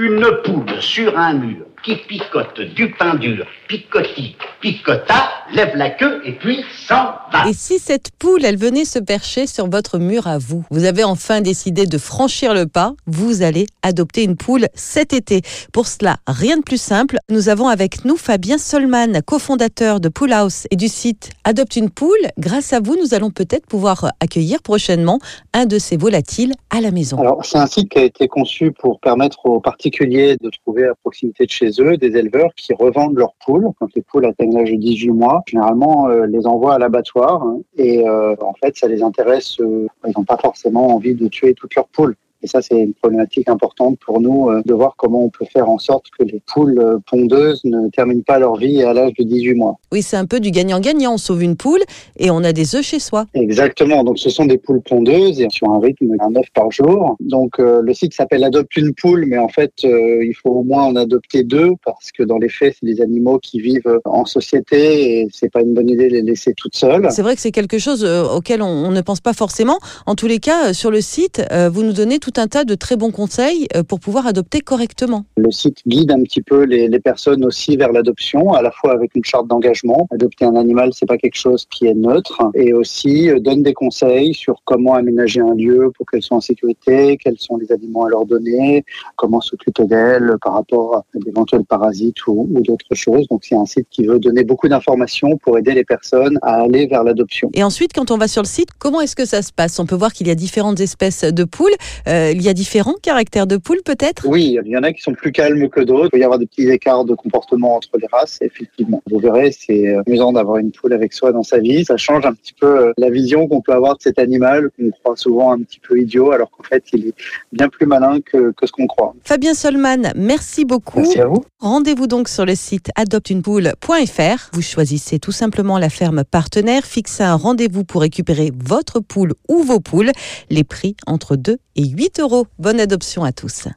Une poule sur un mur qui picote du pain dur, picoti, picota, lève la queue et puis s'en va. Et si cette poule, elle venait se percher sur votre mur à vous Vous avez enfin décidé de franchir le pas, vous allez adopter une poule cet été. Pour cela, rien de plus simple, nous avons avec nous Fabien Solman, cofondateur de Pool House et du site Adopte une poule. Grâce à vous, nous allons peut-être pouvoir accueillir prochainement un de ces volatiles à la maison. Alors, c'est un site qui a été conçu pour permettre aux particuliers de trouver à proximité de chez eux des éleveurs qui revendent leurs poules. Quand les poules atteignent de 18 mois, généralement, euh, les envoient à l'abattoir hein, et euh, en fait, ça les intéresse. Euh, ils n'ont pas forcément envie de tuer toutes leurs poules. Et ça, c'est une problématique importante pour nous euh, de voir comment on peut faire en sorte que les poules euh, pondeuses ne terminent pas leur vie à l'âge de 18 mois. Oui, c'est un peu du gagnant-gagnant. On sauve une poule et on a des œufs chez soi. Exactement. Donc, ce sont des poules pondeuses et sur un rythme d'un œuf par jour. Donc, euh, le site s'appelle Adopte une poule, mais en fait, euh, il faut au moins en adopter deux parce que dans les faits, c'est des animaux qui vivent en société et c'est pas une bonne idée de les laisser toutes seules. C'est vrai que c'est quelque chose auquel on, on ne pense pas forcément. En tous les cas, sur le site, vous nous donnez tout un tas de très bons conseils euh, pour pouvoir adopter correctement. Le site guide un petit peu les, les personnes aussi vers l'adoption, à la fois avec une charte d'engagement. Adopter un animal, c'est pas quelque chose qui est neutre, et aussi euh, donne des conseils sur comment aménager un lieu pour qu'elles soient en sécurité, quels sont les aliments à leur donner, comment s'occuper d'elles par rapport à d'éventuels parasites ou, ou d'autres choses. Donc c'est un site qui veut donner beaucoup d'informations pour aider les personnes à aller vers l'adoption. Et ensuite, quand on va sur le site, comment est-ce que ça se passe? On peut voir qu'il y a différentes espèces de poules. Euh, il y a différents caractères de poules, peut-être? Oui, il y en a qui sont plus calmes que d'autres. Il peut y avoir des petits écarts de comportement entre les races, effectivement. Vous verrez, c'est amusant d'avoir une poule avec soi dans sa vie. Ça change un petit peu euh, la vision qu'on peut avoir de cet animal qu'on croit souvent un petit peu idiot, alors qu'en fait, il est bien plus malin que, que ce qu'on croit. Fabien Solman, merci beaucoup. Merci à vous. Rendez-vous donc sur le site adopteunepoule.fr. Vous choisissez tout simplement la ferme partenaire, fixez un rendez-vous pour récupérer votre poule ou vos poules. Les prix entre 2 et 8 euros. Bonne adoption à tous.